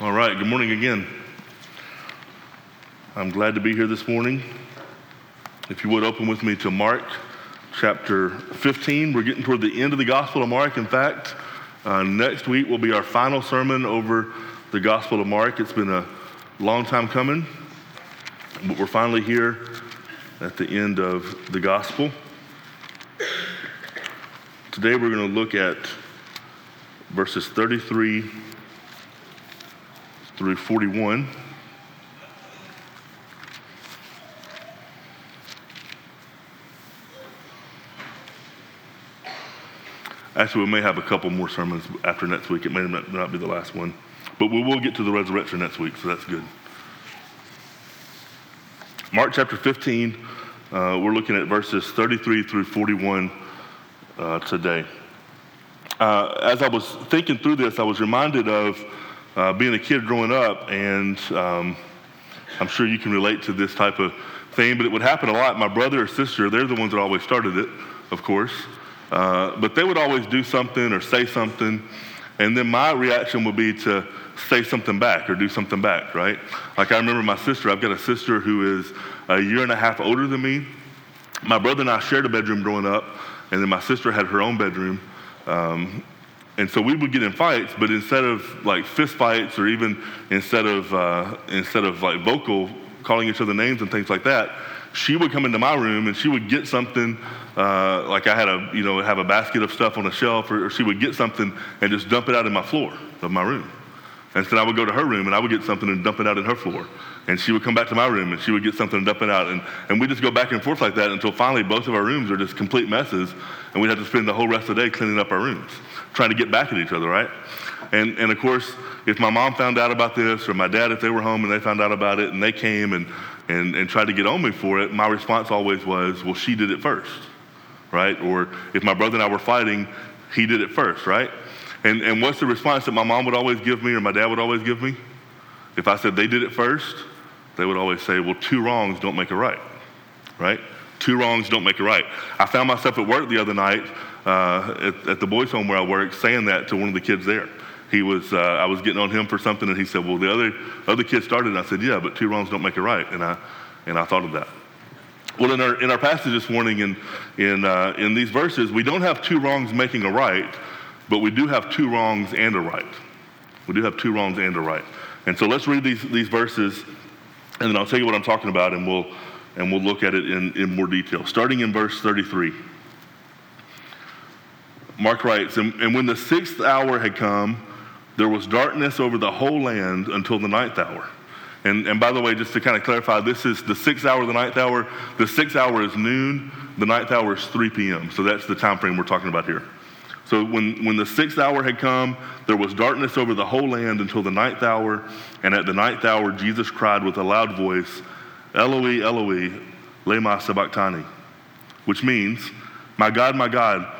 All right, good morning again. I'm glad to be here this morning. If you would open with me to Mark chapter 15, we're getting toward the end of the Gospel of Mark. In fact, uh, next week will be our final sermon over the Gospel of Mark. It's been a long time coming, but we're finally here at the end of the Gospel. Today we're going to look at verses 33 through 41. Actually, we may have a couple more sermons after next week. It may not be the last one. But we will get to the resurrection next week, so that's good. Mark chapter 15, uh, we're looking at verses 33 through 41 uh, today. Uh, as I was thinking through this, I was reminded of uh, being a kid growing up, and um, I'm sure you can relate to this type of thing, but it would happen a lot. My brother or sister, they're the ones that always started it, of course, uh, but they would always do something or say something, and then my reaction would be to say something back or do something back, right? Like I remember my sister, I've got a sister who is a year and a half older than me. My brother and I shared a bedroom growing up, and then my sister had her own bedroom. Um, and so we would get in fights, but instead of like fist fights or even instead of, uh, instead of like vocal calling each other names and things like that, she would come into my room and she would get something, uh, like I had a, you know, have a basket of stuff on a shelf, or, or she would get something and just dump it out in my floor of my room. And so I would go to her room and I would get something and dump it out in her floor. And she would come back to my room and she would get something and dump it out. And, and we just go back and forth like that until finally both of our rooms are just complete messes. And we'd have to spend the whole rest of the day cleaning up our rooms, trying to get back at each other, right? And, and of course, if my mom found out about this or my dad, if they were home and they found out about it and they came and, and, and tried to get on me for it, my response always was, well, she did it first, right? Or if my brother and I were fighting, he did it first, right? And, and what's the response that my mom would always give me or my dad would always give me? If I said they did it first, they would always say, well, two wrongs don't make a right, right? Two wrongs don't make a right. I found myself at work the other night uh, at, at, the boys' home where I work saying that to one of the kids there. He was, uh, I was getting on him for something, and he said, well, the other, other kid started, and I said, yeah, but two wrongs don't make a right. And I, and I thought of that. Well, in our, in our passage this morning, in, in, uh, in these verses, we don't have two wrongs making a right, but we do have two wrongs and a right. We do have two wrongs and a right. And so let's read these, these verses, and then I'll tell you what I'm talking about, and we'll, and we'll look at it in, in more detail. Starting in verse 33. Mark writes, and, and when the sixth hour had come, there was darkness over the whole land until the ninth hour. And, and by the way, just to kind of clarify, this is the sixth hour, the ninth hour. The sixth hour is noon, the ninth hour is 3 p.m. So that's the time frame we're talking about here. So when, when the sixth hour had come, there was darkness over the whole land until the ninth hour. And at the ninth hour, Jesus cried with a loud voice, Eloi, Eloi, lema sabachthani, which means, My God, my God,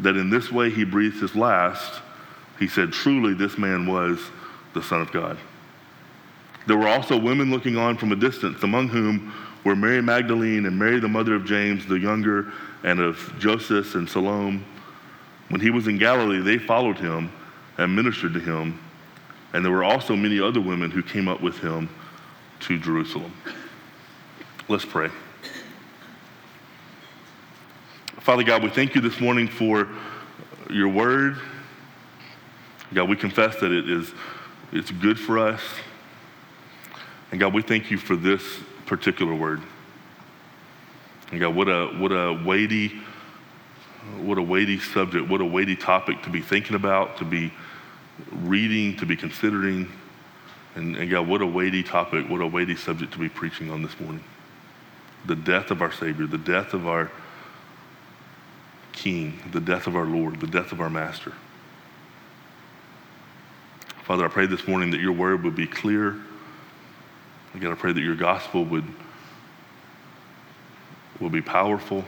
that in this way he breathed his last, he said, Truly, this man was the Son of God. There were also women looking on from a distance, among whom were Mary Magdalene and Mary, the mother of James the younger, and of Joseph and Salome. When he was in Galilee, they followed him and ministered to him. And there were also many other women who came up with him to Jerusalem. Let's pray. Father God, we thank you this morning for your word. God, we confess that it is it's good for us. And God, we thank you for this particular word. And God, what a what a weighty what a weighty subject, what a weighty topic to be thinking about, to be reading, to be considering. And, and God, what a weighty topic, what a weighty subject to be preaching on this morning. The death of our Savior, the death of our King, the death of our Lord, the death of our Master. Father, I pray this morning that your word would be clear. I pray that your gospel would, will be powerful.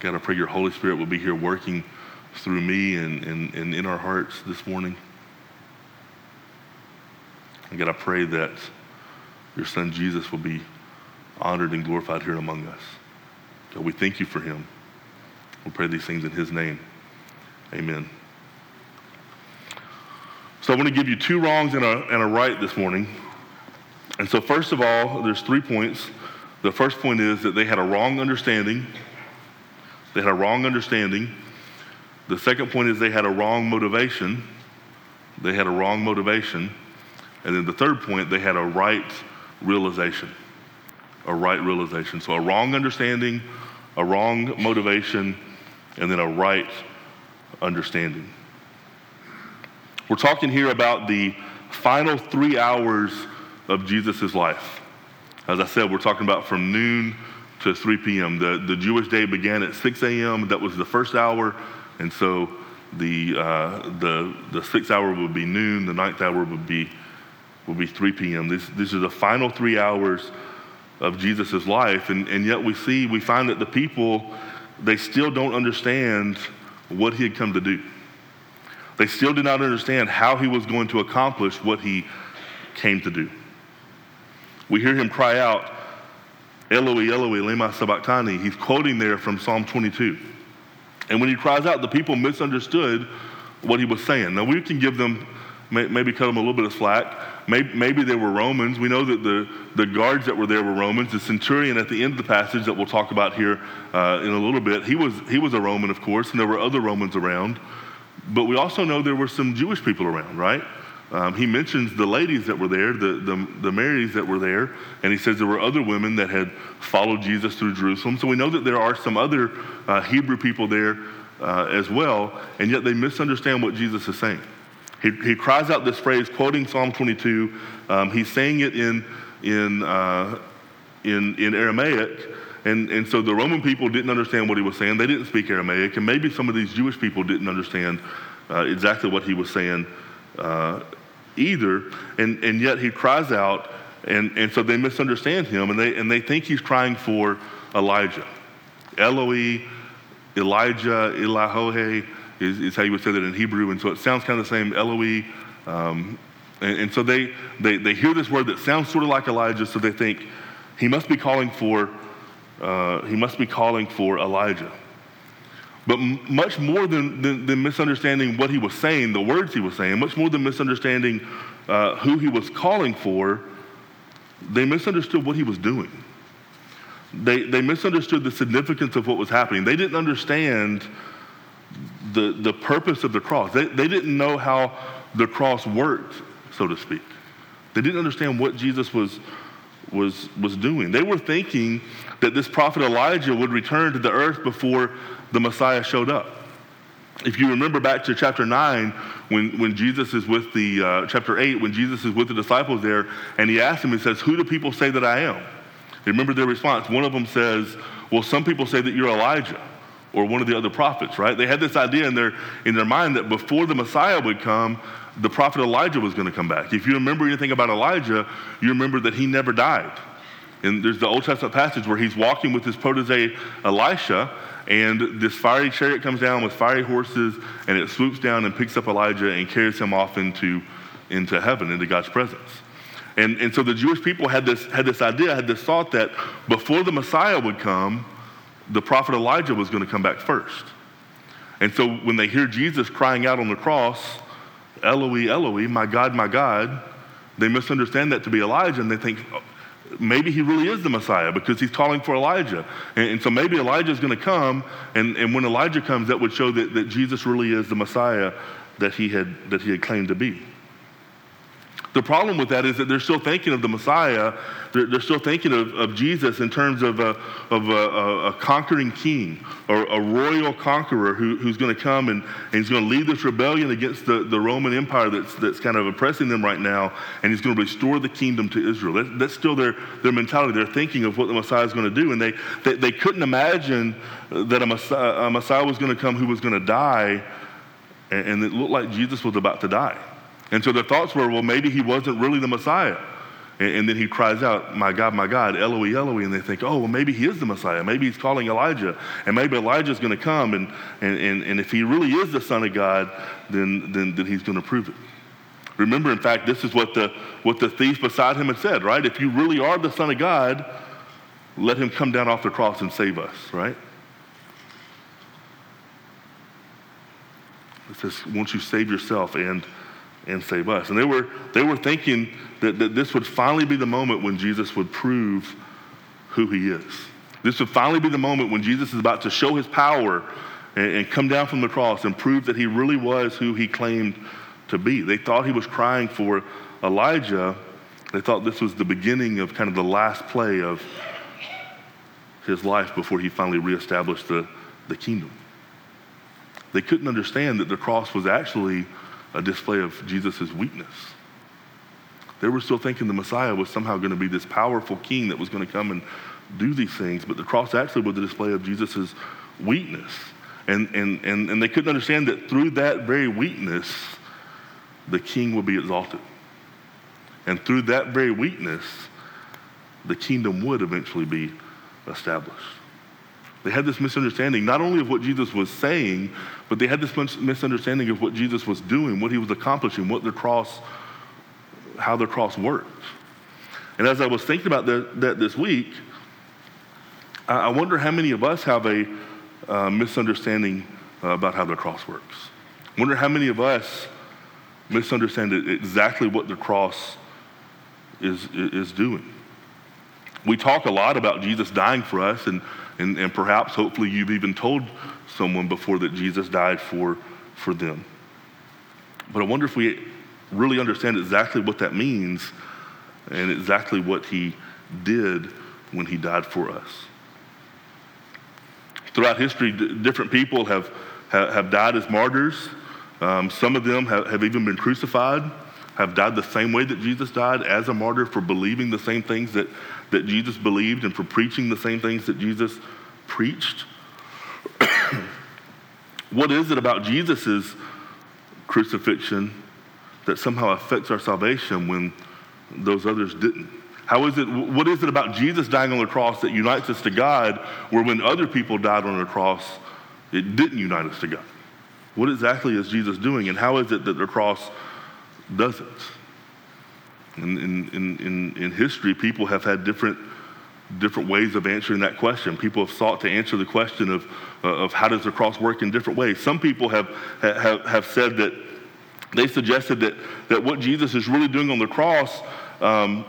God, I pray your Holy Spirit will be here working through me and, and, and in our hearts this morning. And God, I pray that your son Jesus will be honored and glorified here among us. God, we thank you for him. We pray these things in his name. Amen. So I want to give you two wrongs and a, and a right this morning. And so, first of all, there's three points. The first point is that they had a wrong understanding. They had a wrong understanding. The second point is they had a wrong motivation. They had a wrong motivation. And then the third point, they had a right realization. A right realization. So a wrong understanding, a wrong motivation, and then a right understanding. We're talking here about the final three hours of Jesus' life. As I said, we're talking about from noon to 3 p.m. The, the Jewish day began at 6 a.m., that was the first hour, and so the, uh, the, the sixth hour would be noon, the ninth hour would be, would be 3 p.m. This, these are the final three hours of Jesus' life, and, and yet we see, we find that the people, they still don't understand what he had come to do. They still did not understand how he was going to accomplish what he came to do. We hear him cry out, Eloi, Eloi, lema sabachthani. He's quoting there from Psalm 22. And when he cries out, the people misunderstood what he was saying. Now, we can give them, maybe cut them a little bit of slack. Maybe, maybe they were Romans. We know that the, the guards that were there were Romans. The centurion at the end of the passage that we'll talk about here uh, in a little bit, he was, he was a Roman, of course, and there were other Romans around. But we also know there were some Jewish people around, right? Um, he mentions the ladies that were there, the, the, the Marys that were there, and he says there were other women that had followed Jesus through Jerusalem. So we know that there are some other uh, Hebrew people there uh, as well, and yet they misunderstand what Jesus is saying. He, he cries out this phrase, quoting Psalm 22. Um, he's saying it in, in, uh, in, in Aramaic, and, and so the Roman people didn't understand what he was saying. They didn't speak Aramaic, and maybe some of these Jewish people didn't understand uh, exactly what he was saying uh, either. And, and yet he cries out, and, and so they misunderstand him, and they, and they think he's crying for Elijah. Eloi, Elijah, Elihohe is, is how you would say that in Hebrew. And so it sounds kind of the same, Eloi. Um, and, and, so they, they, they hear this word that sounds sort of like Elijah, so they think he must be calling for, uh, he must be calling for Elijah. But m- much more than, than, than, misunderstanding what he was saying, the words he was saying, much more than misunderstanding uh, who he was calling for, they misunderstood what he was doing. They, they misunderstood the significance of what was happening. They didn't understand the, the purpose of the cross. They, they didn't know how the cross worked, so to speak. They didn't understand what Jesus was, was, was doing. They were thinking that this prophet Elijah would return to the earth before the Messiah showed up. If you remember back to chapter 9, when, when Jesus is with the, uh, chapter 8, when Jesus is with the disciples there, and he asks them, he says, Who do people say that I am? Remember their response. One of them says, Well, some people say that you're Elijah or one of the other prophets, right? They had this idea in their, in their mind that before the Messiah would come, the prophet Elijah was going to come back. If you remember anything about Elijah, you remember that he never died. And there's the Old Testament passage where he's walking with his protege Elisha, and this fiery chariot comes down with fiery horses, and it swoops down and picks up Elijah and carries him off into, into heaven, into God's presence. And, and so the Jewish people had this, had this idea, had this thought that before the Messiah would come, the prophet Elijah was going to come back first. And so when they hear Jesus crying out on the cross, Eloi, Eloi, my God, my God, they misunderstand that to be Elijah and they think, oh, maybe he really is the Messiah because he's calling for Elijah. And, and so maybe Elijah is going to come, and, and when Elijah comes, that would show that, that Jesus really is the Messiah that he had, that he had claimed to be. The problem with that is that they're still thinking of the Messiah, they're, they're still thinking of, of, Jesus in terms of a, of a, a, conquering king or a royal conqueror who, who's going to come and, and he's going to lead this rebellion against the, the Roman Empire that's, that's kind of oppressing them right now, and he's going to restore the kingdom to Israel. That, that's still their, their mentality. They're thinking of what the Messiah is going to do, and they, they, they couldn't imagine that a Messiah, a Messiah was going to come who was going to die, and, and it looked like Jesus was about to die. And so their thoughts were, well, maybe he wasn't really the Messiah. And, and, then he cries out, My God, my God, Eloi, Eloi. And they think, oh, well, maybe he is the Messiah. Maybe he's calling Elijah. And maybe Elijah's going to come. And, and, and, and if he really is the Son of God, then, then, then he's going to prove it. Remember, in fact, this is what the, what the thief beside him had said, right? If you really are the Son of God, let him come down off the cross and save us, right? It says, won't you save yourself and, and save us? And they were, they were thinking that, that this would finally be the moment when Jesus would prove who he is. This would finally be the moment when Jesus is about to show his power and, and come down from the cross and prove that he really was who he claimed to be. They thought he was crying for Elijah. They thought this was the beginning of kind of the last play of his life before he finally reestablished the, the kingdom. They couldn't understand that the cross was actually a display of Jesus' weakness. They were still thinking the Messiah was somehow going to be this powerful king that was going to come and do these things, but the cross actually was a display of Jesus' weakness. And, and, and, and they couldn't understand that through that very weakness, the king would be exalted. And through that very weakness, the kingdom would eventually be established. They had this misunderstanding not only of what Jesus was saying, but they had this misunderstanding of what Jesus was doing, what he was accomplishing, what the cross, how the cross worked. And as I was thinking about that, this week, I wonder how many of us have a uh, misunderstanding uh, about how the cross works. I wonder how many of us misunderstand exactly what the cross is, is doing. We talk a lot about Jesus dying for us, and, and, and perhaps, hopefully, you've even told someone before that Jesus died for, for them. But I wonder if we really understand exactly what that means and exactly what he did when he died for us. Throughout history, different people have, have died as martyrs. Um, some of them have, have even been crucified, have died the same way that Jesus died as a martyr for believing the same things that, that Jesus believed and for preaching the same things that Jesus preached. what is it about Jesus' crucifixion that somehow affects our salvation when those others didn't? How is it, what is it about Jesus dying on the cross that unites us to God, where when other people died on the cross, it didn't unite us to God? What exactly is Jesus doing, and how is it that the cross doesn't? In, in, in, in history, people have had different, different ways of answering that question. People have sought to answer the question of, uh, of how does the cross work in different ways. Some people have, have, have said that they suggested that, that what Jesus is really doing on the cross, um,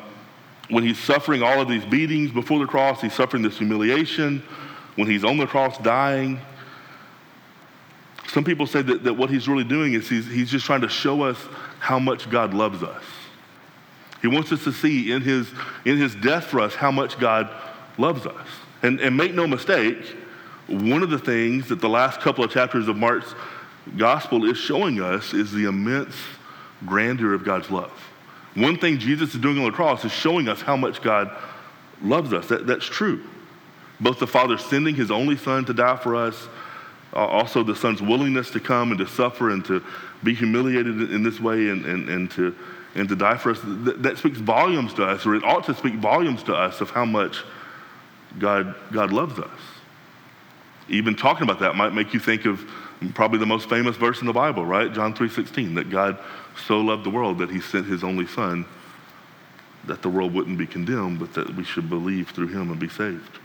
when he's suffering all of these beatings before the cross, he's suffering this humiliation. When he's on the cross dying, some people say that, that what he's really doing is he's, he's just trying to show us how much God loves us. He wants us to see in his, in his death for us how much God loves us. And, and make no mistake, one of the things that the last couple of chapters of Mark's gospel is showing us is the immense grandeur of God's love. One thing Jesus is doing on the cross is showing us how much God loves us. That, that's true. Both the Father sending his only Son to die for us uh, also the son's willingness to come and to suffer and to be humiliated in this way and, and, and, to, and to die for us, that, that speaks volumes to us, or it ought to speak volumes to us of how much God, God loves us. Even talking about that might make you think of probably the most famous verse in the Bible, right? John 3.16, that God so loved the world that he sent his only son that the world wouldn't be condemned, but that we should believe through him and be saved.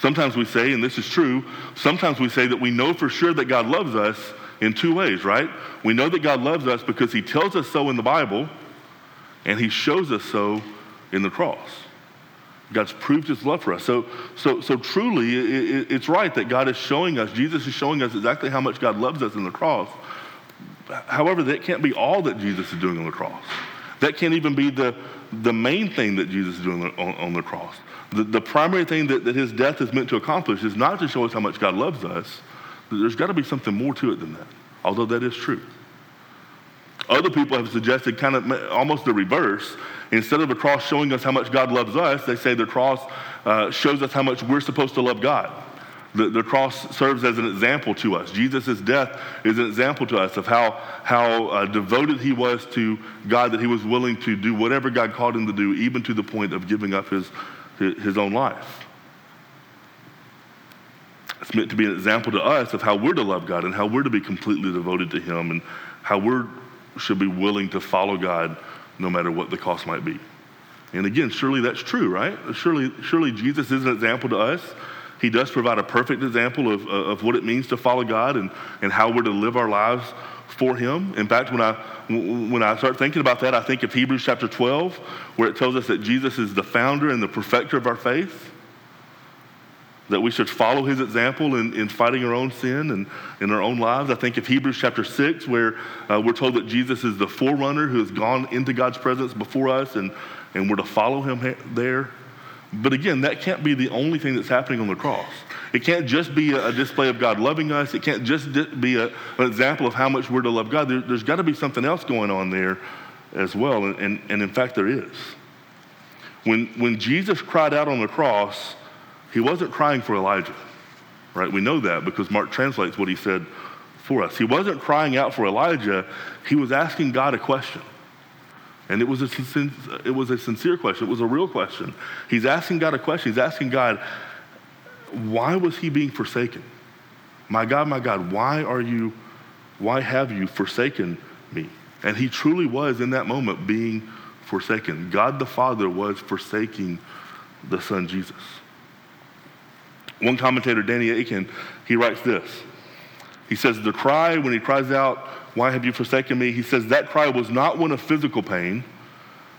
Sometimes we say, and this is true, sometimes we say that we know for sure that God loves us in two ways, right? We know that God loves us because he tells us so in the Bible, and he shows us so in the cross. God's proved his love for us. So, so, so truly, it, it's right that God is showing us, Jesus is showing us exactly how much God loves us in the cross. However, that can't be all that Jesus is doing on the cross. That can't even be the, the main thing that Jesus is doing on, on the cross. The, the primary thing that, that his death is meant to accomplish is not to show us how much God loves us. There's got to be something more to it than that, although that is true. Other people have suggested kind of almost the reverse. Instead of the cross showing us how much God loves us, they say the cross uh, shows us how much we're supposed to love God. The, the cross serves as an example to us. Jesus' death is an example to us of how, how uh, devoted he was to God, that he was willing to do whatever God called him to do, even to the point of giving up his, his own life. It's meant to be an example to us of how we're to love God and how we're to be completely devoted to him and how we should be willing to follow God no matter what the cost might be. And again, surely that's true, right? Surely, surely Jesus is an example to us he does provide a perfect example of, of what it means to follow God and, and how we're to live our lives for Him. In fact, when I, when I start thinking about that, I think of Hebrews chapter 12, where it tells us that Jesus is the founder and the perfecter of our faith, that we should follow His example in, in fighting our own sin and in our own lives. I think of Hebrews chapter 6, where uh, we're told that Jesus is the forerunner who has gone into God's presence before us, and, and we're to follow Him there. But again, that can't be the only thing that's happening on the cross. It can't just be a, display of God loving us. It can't just be a, an example of how much we're to love God. There, has got to be something else going on there as well. And, and, and in fact, there is. When, when Jesus cried out on the cross, he wasn't crying for Elijah, right? We know that because Mark translates what he said for us. He wasn't crying out for Elijah, he was asking God a question. And it was, a, it was a sincere question. It was a real question. He's asking God a question. He's asking God, why was he being forsaken? My God, my God, why are you, why have you forsaken me? And he truly was in that moment being forsaken. God the Father was forsaking the Son Jesus. One commentator, Danny Akin, he writes this. He says, The cry, when he cries out, why have you forsaken me? He says that cry was not one of physical pain.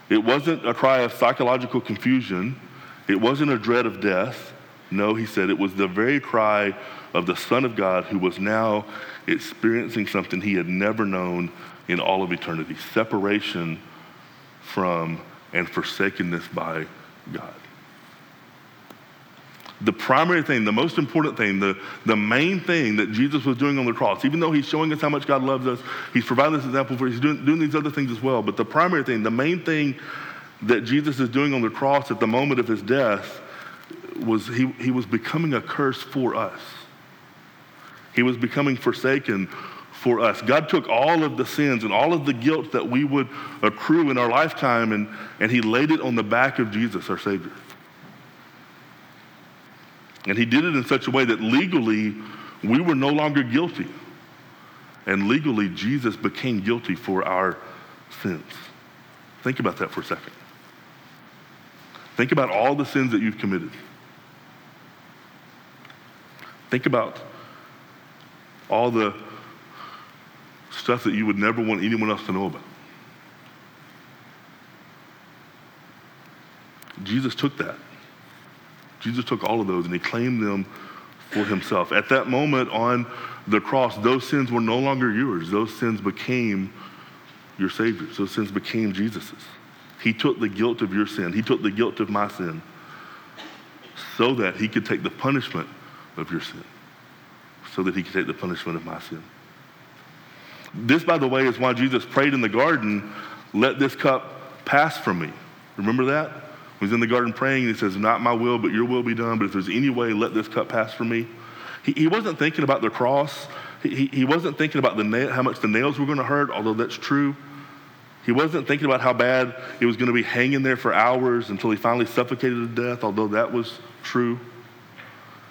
It wasn't a cry of psychological confusion. It wasn't a dread of death. No, he said it was the very cry of the Son of God who was now experiencing something he had never known in all of eternity separation from and forsakenness by God the primary thing, the most important thing, the, the main thing that Jesus was doing on the cross, even though he's showing us how much God loves us, he's providing this example for he's doing, doing these other things as well. But the primary thing, the main thing that Jesus is doing on the cross at the moment of his death was he, he was becoming a curse for us. He was becoming forsaken for us. God took all of the sins and all of the guilt that we would accrue in our lifetime and, and he laid it on the back of Jesus, our Savior. And he did it in such a way that legally we were no longer guilty. And legally, Jesus became guilty for our sins. Think about that for a second. Think about all the sins that you've committed. Think about all the stuff that you would never want anyone else to know about. Jesus took that Jesus took all of those and he claimed them for himself. At that moment on the cross, those sins were no longer yours. Those sins became your Savior's. Those sins became Jesus's. He took the guilt of your sin, He took the guilt of my sin so that He could take the punishment of your sin, so that He could take the punishment of my sin. This, by the way, is why Jesus prayed in the garden, let this cup pass from me. Remember that? He's in the garden praying, and he says, Not my will, but your will be done. But if there's any way, let this cup pass from me. He, he wasn't thinking about the cross. He, he wasn't thinking about the how much the nails were going to hurt, although that's true. He wasn't thinking about how bad it was going to be hanging there for hours until he finally suffocated to death, although that was true.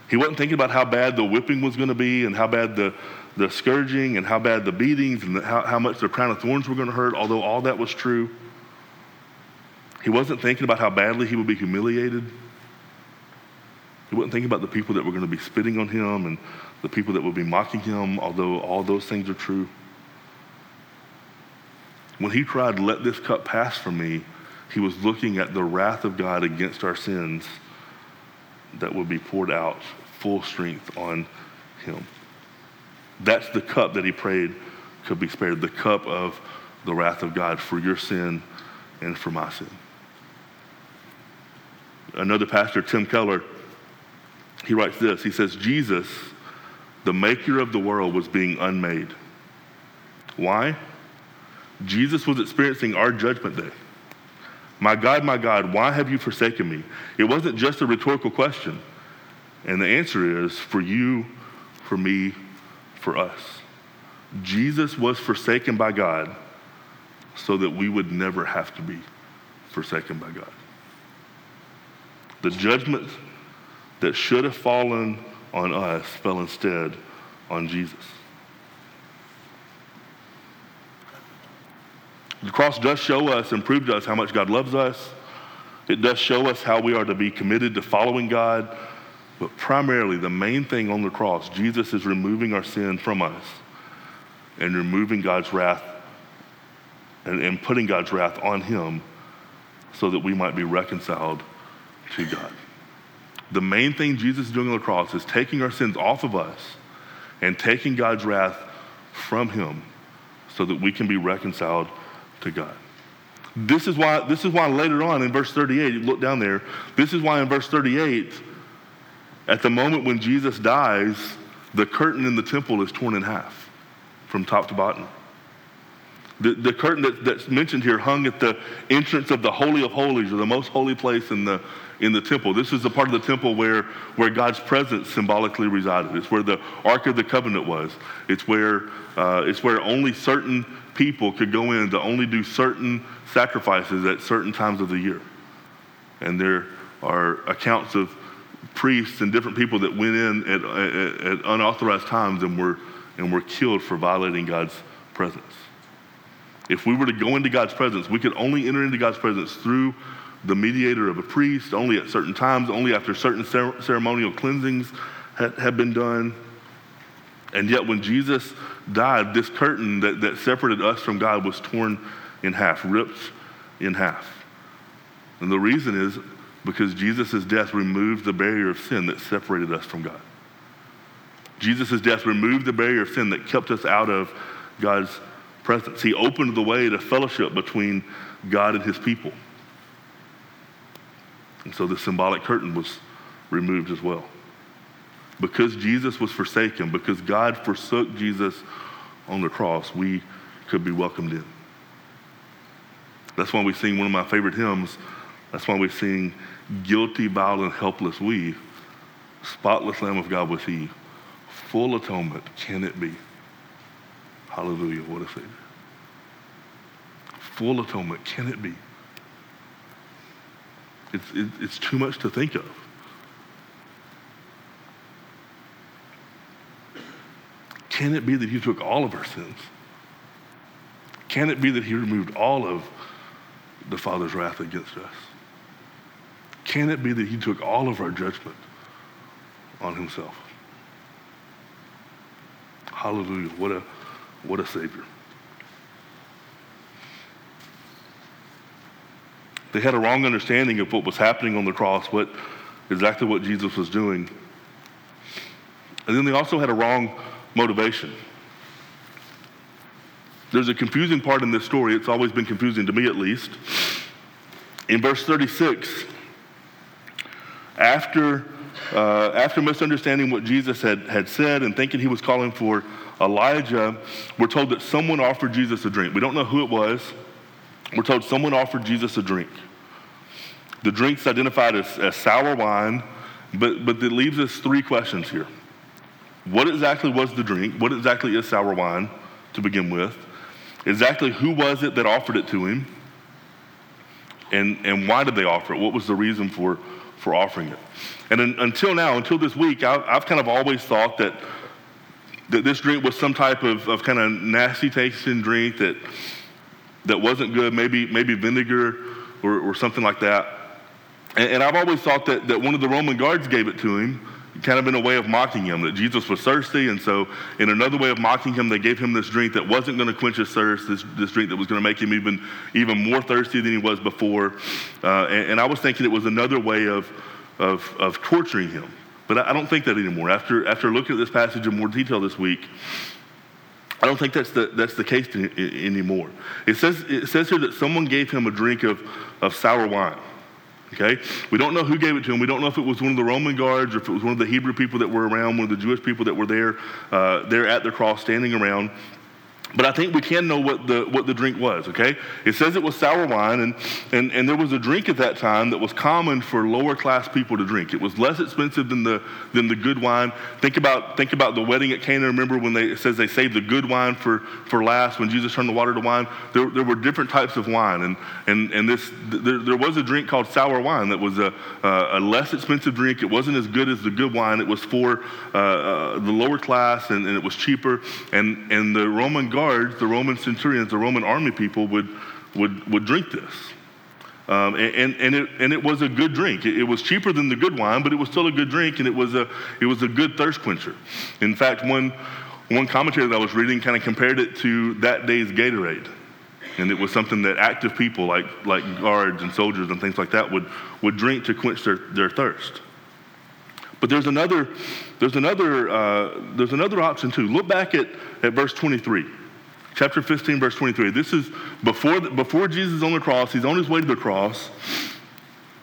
He wasn't thinking about how bad the whipping was going to be and how bad the, the scourging and how bad the beatings and the, how, how much the crown of thorns were going to hurt, although all that was true. He wasn't thinking about how badly he would be humiliated. He wasn't thinking about the people that were going to be spitting on him and the people that would be mocking him, although all those things are true. When he cried, Let this cup pass from me, he was looking at the wrath of God against our sins that would be poured out full strength on him. That's the cup that he prayed could be spared the cup of the wrath of God for your sin and for my sin another pastor, Tim Keller, he writes this. He says, Jesus, the maker of the world, was being unmade. Why? Jesus was experiencing our judgment day. My God, my God, why have you forsaken me? It wasn't just a rhetorical question. And the answer is for you, for me, for us. Jesus was forsaken by God so that we would never have to be forsaken by God. The judgment that should have fallen on us fell instead on Jesus. The cross does show us and prove to us how much God loves us. It does show us how we are to be committed to following God. But primarily, the main thing on the cross, Jesus is removing our sin from us and removing God's wrath and, and putting God's wrath on him so that we might be reconciled to God. The main thing Jesus is doing on the cross is taking our sins off of us and taking God's wrath from him so that we can be reconciled to God. This is why, this is why later on in verse 38, look down there, this is why in verse 38, at the moment when Jesus dies, the curtain in the temple is torn in half from top to bottom. The, the curtain that, that's mentioned here hung at the entrance of the Holy of Holies, or the most holy place in the, in the temple. This is the part of the temple where, where God's presence symbolically resided. It's where the Ark of the Covenant was. It's where, uh, it's where only certain people could go in to only do certain sacrifices at certain times of the year. And there are accounts of priests and different people that went in at, at, at unauthorized times and were, and were killed for violating God's presence. If we were to go into God's presence, we could only enter into God's presence through the mediator of a priest, only at certain times, only after certain ceremonial cleansings had, had been done. And yet, when Jesus died, this curtain that, that separated us from God was torn in half, ripped in half. And the reason is because Jesus' death removed the barrier of sin that separated us from God. Jesus' death removed the barrier of sin that kept us out of God's presence. He opened the way to fellowship between God and his people. And so the symbolic curtain was removed as well. Because Jesus was forsaken, because God forsook Jesus on the cross, we could be welcomed in. That's why we sing one of my favorite hymns. That's why we sing, Guilty, Bowed, and Helpless We, Spotless Lamb of God was He. Full atonement can it be? Hallelujah, what a Savior. Full atonement, can it be? It's, it, it's too much to think of. Can it be that He took all of our sins? Can it be that He removed all of the Father's wrath against us? Can it be that He took all of our judgment on Himself? Hallelujah. What a what a Savior. They had a wrong understanding of what was happening on the cross, what exactly what Jesus was doing. And then they also had a wrong motivation. There's a confusing part in this story. It's always been confusing to me, at least. In verse 36, after, uh, after misunderstanding what Jesus had, had said and thinking he was calling for Elijah, we're told that someone offered Jesus a drink. We don't know who it was. We're told someone offered Jesus a drink. The drink's identified as, as sour wine, but, but it leaves us three questions here. What exactly was the drink? What exactly is sour wine to begin with? Exactly who was it that offered it to him? And, and why did they offer it? What was the reason for, for offering it? And until now, until this week, I, I've kind of always thought that that this drink was some type of, of kind of nasty tasting drink that, that wasn't good, maybe, maybe vinegar or, or something like that. And, and I've always thought that, that one of the Roman guards gave it to him, kind of in a way of mocking him, that Jesus was thirsty. And so, in another way of mocking him, they gave him this drink that wasn't going to quench his thirst, this, this drink that was going to make him even, even more thirsty than he was before. Uh, and, and I was thinking it was another way of, of, of torturing him. But I don't think that anymore. After, after looking at this passage in more detail this week, I don't think that's the, that's the case anymore. It says, it says here that someone gave him a drink of, of sour wine. Okay? We don't know who gave it to him. We don't know if it was one of the Roman guards or if it was one of the Hebrew people that were around, one of the Jewish people that were there, uh, there at the cross standing around. But I think we can know what the, what the drink was, okay? It says it was sour wine, and, and, and there was a drink at that time that was common for lower class people to drink. It was less expensive than the, than the good wine. Think about, think about the wedding at Cana. Remember when they, it says they saved the good wine for, for last, when Jesus turned the water to wine? There, there were different types of wine, and, and, and this, there, there was a drink called sour wine that was a, a, a less expensive drink. It wasn't as good as the good wine. It was for uh, uh, the lower class, and, and it was cheaper. And, and the Roman guard guards, the Roman centurions, the Roman army people would, would, would drink this. Um, and, and, it, and it was a good drink. It, was cheaper than the good wine, but it was still a good drink, and it was a, it was a good thirst quencher. In fact, one, one commentary that I was reading kind of compared it to that day's Gatorade. And it was something that active people like, like guards and soldiers and things like that would, would drink to quench their, their thirst. But there's another, there's, another, uh, there's another option too. Look back at, at verse 23 chapter 15, verse 23. This is before, before Jesus is on the cross. He's on his way to the cross.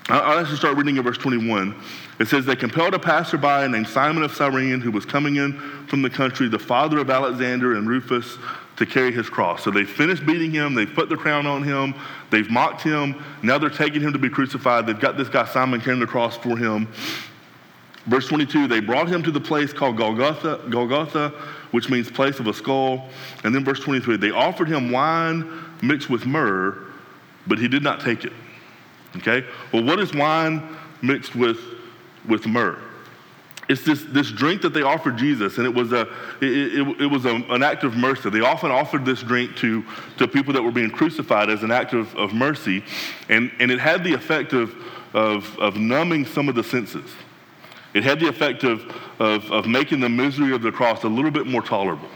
I'll actually start reading at verse 21. It says, They compelled a passerby named Simon of Cyrene, who was coming in from the country, the father of Alexander and Rufus, to carry his cross. So they finished beating him. They've put the crown on him. They've mocked him. Now they're taking him to be crucified. They've got this guy Simon carrying the cross for him. Verse 22, they brought him to the place called Golgotha, Golgotha which means place of a skull. And then verse 23 they offered him wine mixed with myrrh, but he did not take it. Okay? Well, what is wine mixed with, with myrrh? It's this, this drink that they offered Jesus, and it was, a, it, it, it was a, an act of mercy. They often offered this drink to, to people that were being crucified as an act of, of mercy, and, and it had the effect of, of, of numbing some of the senses. It had the effect of, of, of making the misery of the cross a little bit more tolerable.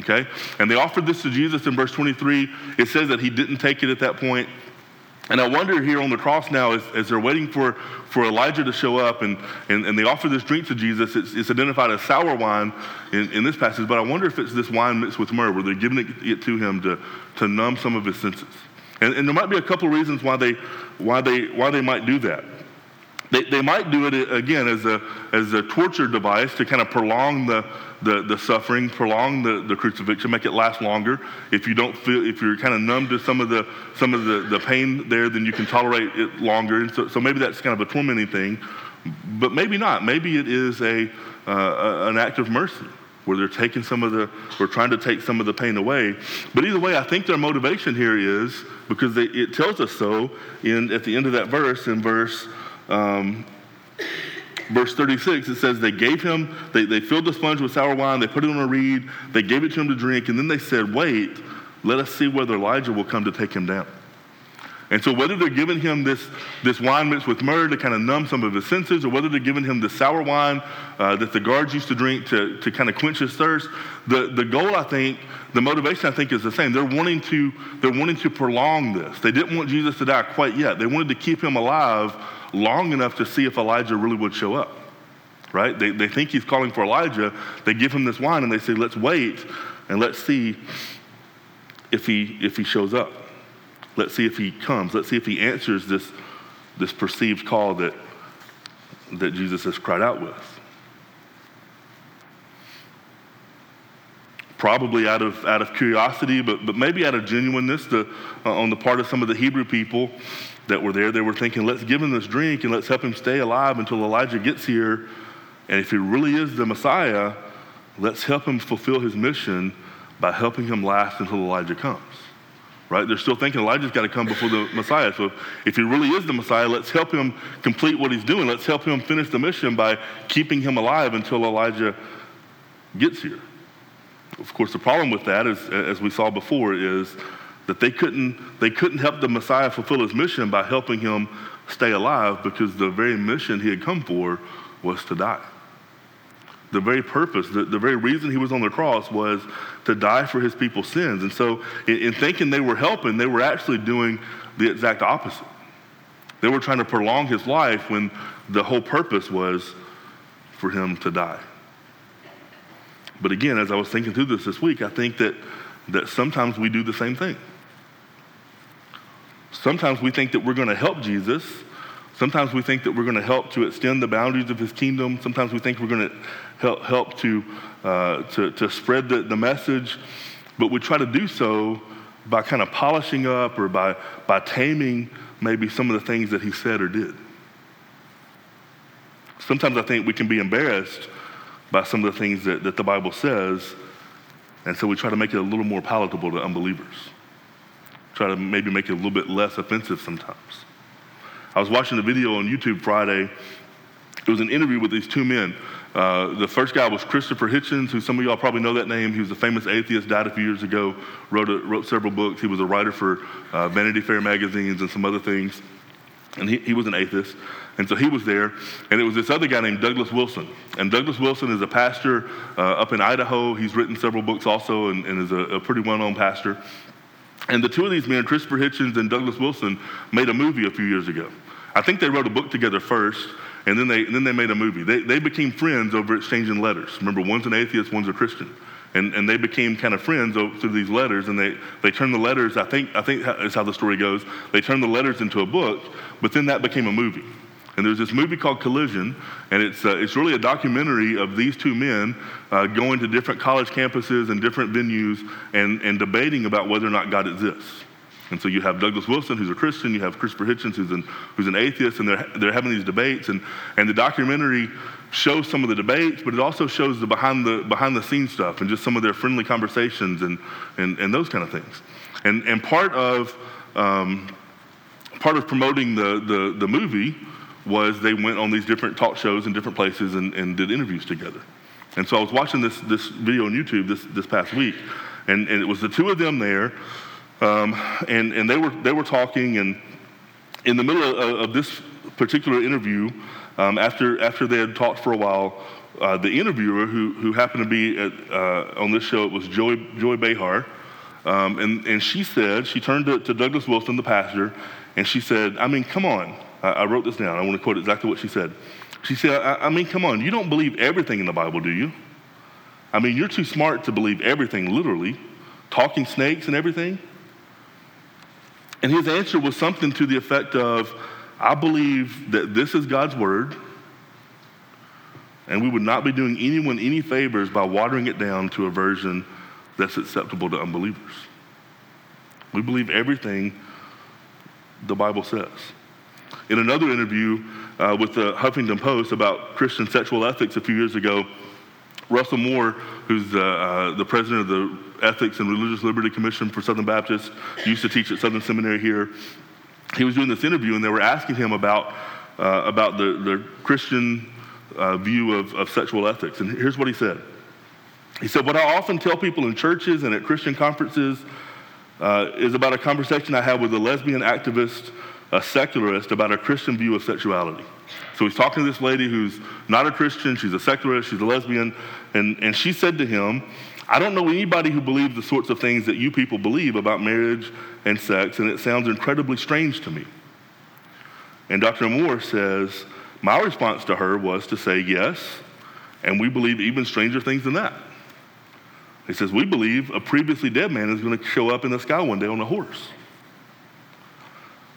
Okay? And they offered this to Jesus in verse 23. It says that he didn't take it at that point. And I wonder here on the cross now, as, as they're waiting for, for Elijah to show up and, and, and they offer this drink to Jesus, it's, it's identified as sour wine in, in, this passage, but I wonder if it's this wine mixed with myrrh, where they're giving it, to him to, to numb some of his senses. And, and there might be a couple of reasons why they, why, they, why they might do that. They, they might do it again as a, as a torture device to kind of prolong the, the, the suffering, prolong the, the crucifixion, make it last longer. If you don't feel, if you're kind of numb to some of the, some of the, the pain there, then you can tolerate it longer. And so, so maybe that's kind of a tormenting thing, but maybe not. Maybe it is a, uh, an act of mercy where they're taking some of the, we're trying to take some of the pain away. But either way, I think their motivation here is because they, it tells us so in, at the end of that verse, in verse um, verse 36, it says they gave him, they, they filled the sponge with sour wine, they put it on a reed, they gave it to him to drink, and then they said, Wait, let us see whether Elijah will come to take him down. And so, whether they're giving him this, this wine mixed with myrrh to kind of numb some of his senses, or whether they're giving him the sour wine uh, that the guards used to drink to, to kind of quench his thirst, the, the goal, I think, the motivation, I think, is the same. They're wanting, to, they're wanting to prolong this. They didn't want Jesus to die quite yet. They wanted to keep him alive long enough to see if Elijah really would show up, right? They, they think he's calling for Elijah. They give him this wine and they say, let's wait and let's see if he, if he shows up. Let's see if he comes. Let's see if he answers this, this perceived call that, that Jesus has cried out with. Probably out of, out of curiosity, but, but maybe out of genuineness to, uh, on the part of some of the Hebrew people that were there, they were thinking, let's give him this drink and let's help him stay alive until Elijah gets here. And if he really is the Messiah, let's help him fulfill his mission by helping him last until Elijah comes. Right? They're still thinking Elijah's got to come before the Messiah. So if he really is the Messiah, let's help him complete what he's doing. Let's help him finish the mission by keeping him alive until Elijah gets here. Of course, the problem with that is, as we saw before, is that they couldn't, they couldn't help the Messiah fulfill his mission by helping him stay alive because the very mission he had come for was to die. The very purpose, the, the very reason he was on the cross was to die for his people's sins. And so, in, in thinking they were helping, they were actually doing the exact opposite. They were trying to prolong his life when the whole purpose was for him to die. But again, as I was thinking through this this week, I think that, that sometimes we do the same thing. Sometimes we think that we're going to help Jesus. Sometimes we think that we're going to help to extend the boundaries of his kingdom. Sometimes we think we're going to help, help to, uh, to, to spread the, the message. but we try to do so by kind of polishing up or by, by taming maybe some of the things that he said or did. Sometimes I think we can be embarrassed by some of the things that, that the Bible says, and so we try to make it a little more palatable to unbelievers. Try to maybe make it a little bit less offensive sometimes. I was watching a video on YouTube Friday. It was an interview with these two men. Uh, the first guy was Christopher Hitchens, who some of y'all probably know that name. He was a famous atheist, died a few years ago, wrote, a, wrote several books. He was a writer for uh, Vanity Fair magazines and some other things. And he, he was an atheist. And so he was there. And it was this other guy named Douglas Wilson. And Douglas Wilson is a pastor uh, up in Idaho. He's written several books also and, and is a, a pretty well known pastor. And the two of these men, Christopher Hitchens and Douglas Wilson, made a movie a few years ago. I think they wrote a book together first, and then they, and then they made a movie. They, they became friends over exchanging letters. Remember, one's an atheist, one's a Christian. And, and they became kind of friends through these letters, and they, they turned the letters, I think, I think is how the story goes, they turned the letters into a book, but then that became a movie. And there's this movie called Collision, and it's, uh, it's really a documentary of these two men uh, going to different college campuses and different venues and, and debating about whether or not God exists. And so you have Douglas Wilson, who's a Christian, you have Christopher Hitchens, who's an, who's an atheist, and they're, they're having these debates. And, and the documentary shows some of the debates, but it also shows the behind the, behind the scenes stuff and just some of their friendly conversations and, and, and those kind of things. And, and part, of, um, part of promoting the, the, the movie was they went on these different talk shows in different places and, and did interviews together. And so I was watching this, this video on YouTube this, this past week, and, and it was the two of them there um, and, and they, were, they were talking, and in the middle of, of this particular interview, um, after, after they had talked for a while, uh, the interviewer, who, who happened to be at, uh, on this show, it was Joy, Joy Behar, um, and, and she said, she turned to, to, Douglas Wilson, the pastor, and she said, I mean, come on. I, I wrote this down. I want to quote exactly what she said. She said, I, I mean, come on. You don't believe everything in the Bible, do you? I mean, you're too smart to believe everything literally, talking snakes and everything. And his answer was something to the effect of, I believe that this is God's word, and we would not be doing anyone any favors by watering it down to a version that's acceptable to unbelievers. We believe everything the Bible says. In another interview uh, with the Huffington Post about Christian sexual ethics a few years ago, Russell Moore, who's uh, uh, the president of the Ethics and Religious Liberty Commission for Southern Baptists, used to teach at Southern Seminary here. He was doing this interview, and they were asking him about, uh, about the, the Christian uh, view of, of sexual ethics. And here's what he said He said, What I often tell people in churches and at Christian conferences uh, is about a conversation I had with a lesbian activist, a secularist, about a Christian view of sexuality. So he's talking to this lady who's not a Christian, she's a secularist, she's a lesbian, and, and she said to him, I don't know anybody who believes the sorts of things that you people believe about marriage and sex, and it sounds incredibly strange to me. And Dr. Moore says, My response to her was to say yes, and we believe even stranger things than that. He says, We believe a previously dead man is going to show up in the sky one day on a horse.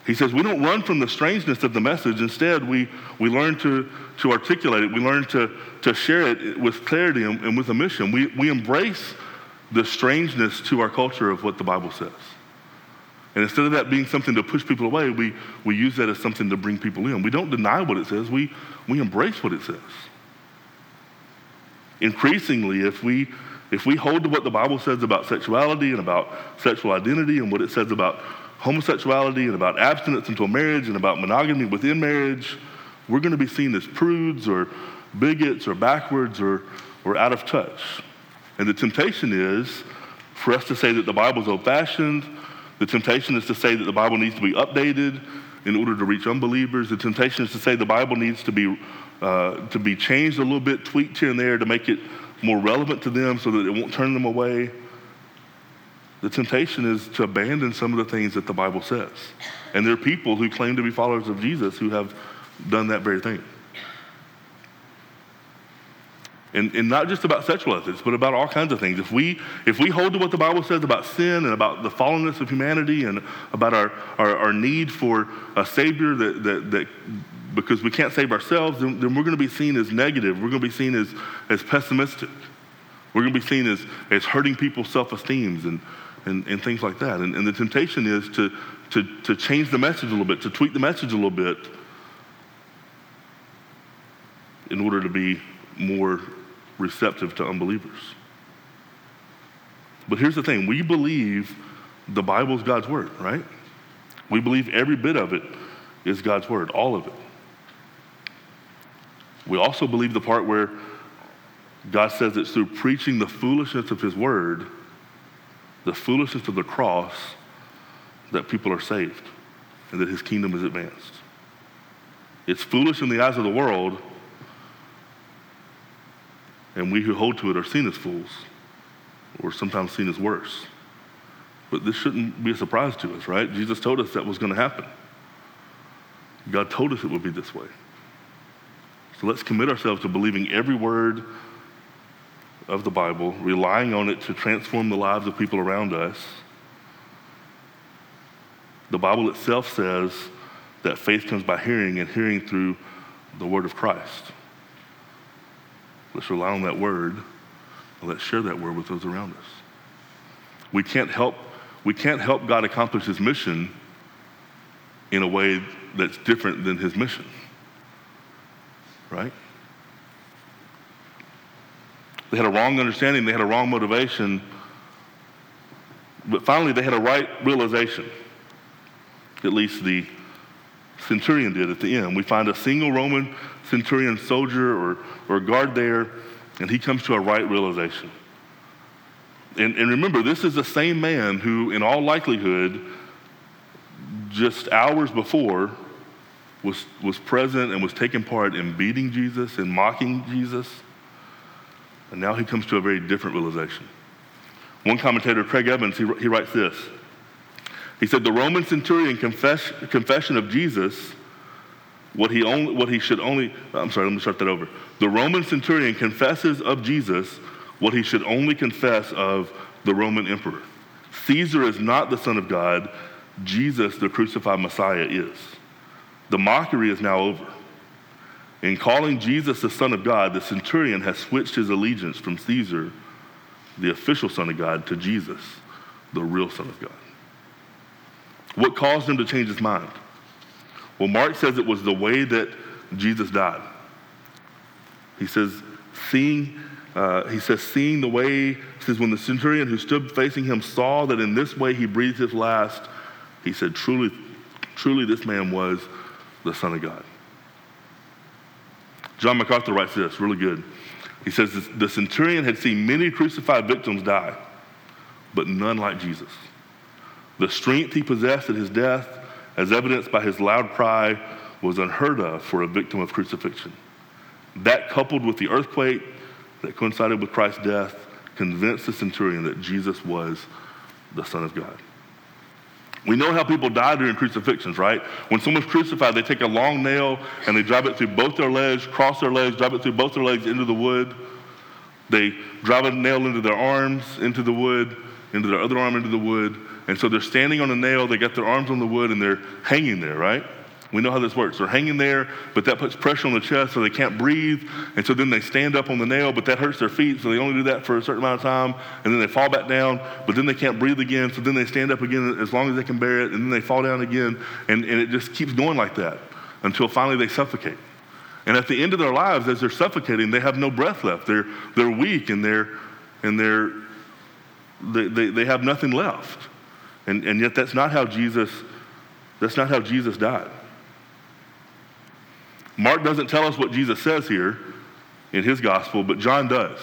He says, We don't run from the strangeness of the message. Instead, we, we learn to, to articulate it. We learn to, to share it with clarity and, and with a mission. We, we embrace the strangeness to our culture of what the Bible says. And instead of that being something to push people away, we, we use that as something to bring people in. We don't deny what it says, we, we embrace what it says. Increasingly, if we, if we hold to what the Bible says about sexuality and about sexual identity and what it says about homosexuality and about abstinence until marriage and about monogamy within marriage, we're going to be seen as prudes or bigots or backwards or, or out of touch. And the temptation is for us to say that the Bible is old fashioned. The temptation is to say that the Bible needs to be updated in order to reach unbelievers. The temptation is to say the Bible needs to be, uh, to be changed a little bit, tweaked here and there to make it more relevant to them so that it won't turn them away. The temptation is to abandon some of the things that the Bible says. And there are people who claim to be followers of Jesus who have done that very thing. And, and not just about sexual ethics, but about all kinds of things. If we, if we hold to what the Bible says about sin and about the fallenness of humanity and about our, our, our need for a Savior that, that, that because we can't save ourselves, then, then we're going to be seen as negative. We're going to be seen as, as pessimistic. We're going to be seen as, as hurting people's self esteems and, and, and things like that. And, and the temptation is to, to, to change the message a little bit, to tweak the message a little bit in order to be more receptive to unbelievers. But here's the thing we believe the Bible is God's word, right? We believe every bit of it is God's word, all of it. We also believe the part where God says it's through preaching the foolishness of his word, the foolishness of the cross, that people are saved and that his kingdom is advanced. It's foolish in the eyes of the world, and we who hold to it are seen as fools, or sometimes seen as worse. But this shouldn't be a surprise to us, right? Jesus told us that was going to happen. God told us it would be this way. So let's commit ourselves to believing every word of the Bible, relying on it to transform the lives of people around us. The Bible itself says that faith comes by hearing, and hearing through the word of Christ. Let's rely on that word, and let's share that word with those around us. We can't help, we can't help God accomplish his mission in a way that's different than his mission. Right? They had a wrong understanding, they had a wrong motivation, but finally they had a right realization. At least the centurion did at the end. We find a single Roman centurion soldier or, or guard there, and he comes to a right realization. And, and remember, this is the same man who, in all likelihood, just hours before was, was present and was taking part in beating Jesus and mocking Jesus. And now he comes to a very different realization. One commentator, Craig Evans, he, he writes this. He said, The Roman centurion confess, confession of Jesus, what he, only, what he should only, I'm sorry, let me start that over. The Roman centurion confesses of Jesus what he should only confess of the Roman emperor. Caesar is not the Son of God, Jesus, the crucified Messiah, is. The mockery is now over. In calling Jesus the Son of God, the centurion has switched his allegiance from Caesar, the official Son of God, to Jesus, the real Son of God. What caused him to change his mind? Well, Mark says it was the way that Jesus died. He says, seeing, uh, he says, seeing the way, he says, when the centurion who stood facing him saw that in this way he breathed his last, he said, truly, truly this man was the Son of God. John MacArthur writes this, really good. He says, the centurion had seen many crucified victims die, but none like Jesus. The strength he possessed at his death, as evidenced by his loud cry, was unheard of for a victim of crucifixion. That, coupled with the earthquake that coincided with Christ's death, convinced the centurion that Jesus was the Son of God. We know how people die during crucifixions, right? When someone's crucified, they take a long nail and they drive it through both their legs, cross their legs, drive it through both their legs into the wood. They drive a nail into their arms, into the wood, into their other arm, into the wood. And so they're standing on a nail, they got their arms on the wood, and they're hanging there, right? We know how this works. They're hanging there, but that puts pressure on the chest so they can't breathe. And so then they stand up on the nail, but that hurts their feet, so they only do that for a certain amount of time. And then they fall back down, but then they can't breathe again. So then they stand up again as long as they can bear it, and then they fall down again. And, and it just keeps going like that until finally they suffocate. And at the end of their lives, as they're suffocating, they have no breath left. They're, they're weak and, they're, and they're, they, they, they have nothing left. And, and yet that's not how Jesus, that's not how Jesus died. Mark doesn't tell us what Jesus says here in his gospel, but John does.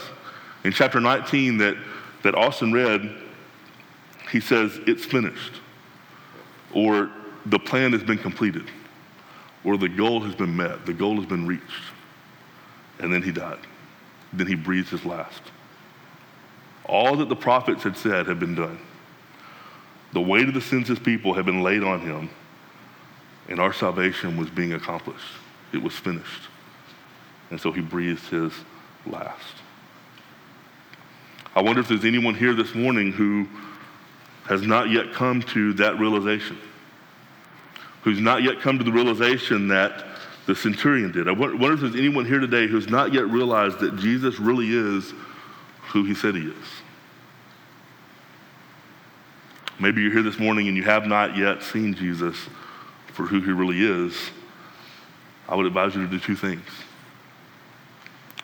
In chapter 19 that, that Austin read, he says, It's finished, or the plan has been completed, or the goal has been met, the goal has been reached. And then he died. Then he breathed his last. All that the prophets had said had been done. The weight of the sins of people had been laid on him, and our salvation was being accomplished. It was finished. And so he breathed his last. I wonder if there's anyone here this morning who has not yet come to that realization, who's not yet come to the realization that the centurion did. I wonder if there's anyone here today who's not yet realized that Jesus really is who he said he is. Maybe you're here this morning and you have not yet seen Jesus for who he really is. I would advise you to do two things.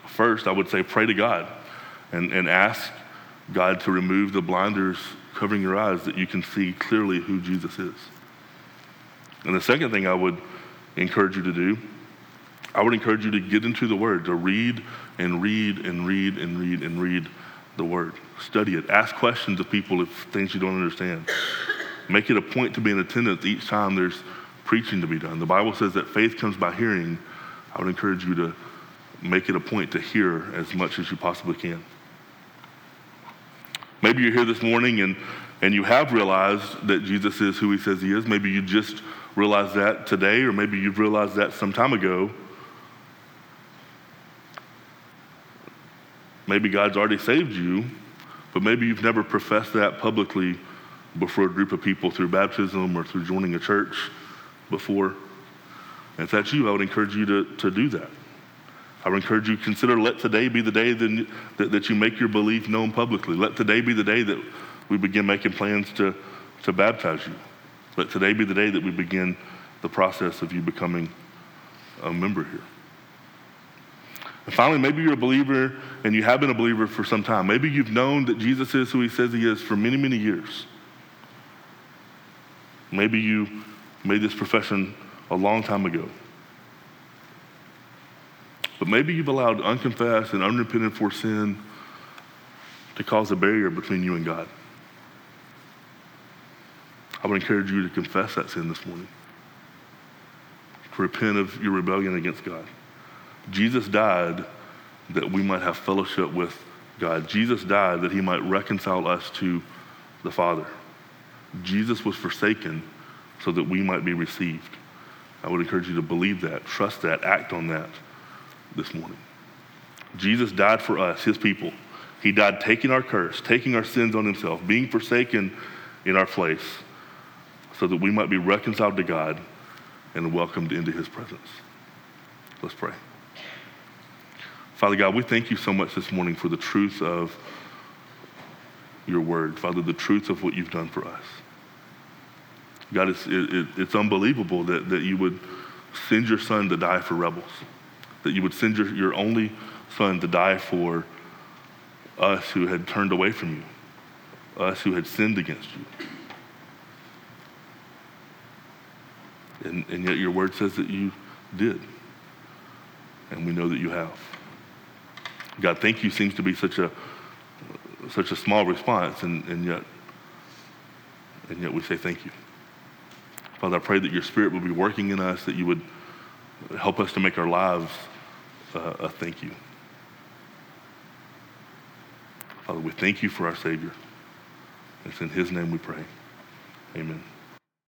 First, I would say pray to God and, and ask God to remove the blinders covering your eyes that you can see clearly who Jesus is. And the second thing I would encourage you to do, I would encourage you to get into the Word, to read and read and read and read and read the Word. Study it. Ask questions of people if things you don't understand. Make it a point to be in attendance each time there's preaching to be done. The Bible says that faith comes by hearing. I would encourage you to make it a point to hear as much as you possibly can. Maybe you're here this morning and, and you have realized that Jesus is who he says he is. Maybe you just realized that today, or maybe you've realized that some time ago. Maybe God's already saved you, but maybe you've never professed that publicly before a group of people through baptism or through joining a church before. And if that's you, I would encourage you to, to do that. I would encourage you to consider let today be the day that, that you make your belief known publicly. Let today be the day that we begin making plans to, to baptize you. Let today be the day that we begin the process of you becoming a member here. And finally, maybe you're a believer and you have been a believer for some time. Maybe you've known that Jesus is who he says he is for many, many years. Maybe you made this profession a long time ago. But maybe you've allowed unconfessed and unrepented for sin to cause a barrier between you and God. I would encourage you to confess that sin this morning, to repent of your rebellion against God. Jesus died that we might have fellowship with God. Jesus died that he might reconcile us to the Father. Jesus was forsaken so that we might be received. I would encourage you to believe that, trust that, act on that this morning. Jesus died for us, his people. He died taking our curse, taking our sins on himself, being forsaken in our place, so that we might be reconciled to God and welcomed into his presence. Let's pray. Father God, we thank you so much this morning for the truth of your word. Father, the truth of what you've done for us. God, it's, it, it's unbelievable that, that you would send your son to die for rebels that you would send your, your only son to die for us who had turned away from you, us who had sinned against you. And, and yet your word says that you did. And we know that you have. God, thank you seems to be such a such a small response, and, and yet and yet we say thank you. Father, I pray that your spirit would be working in us, that you would help us to make our lives uh, a thank you. Father, we thank you for our Savior. It's in His name we pray. Amen.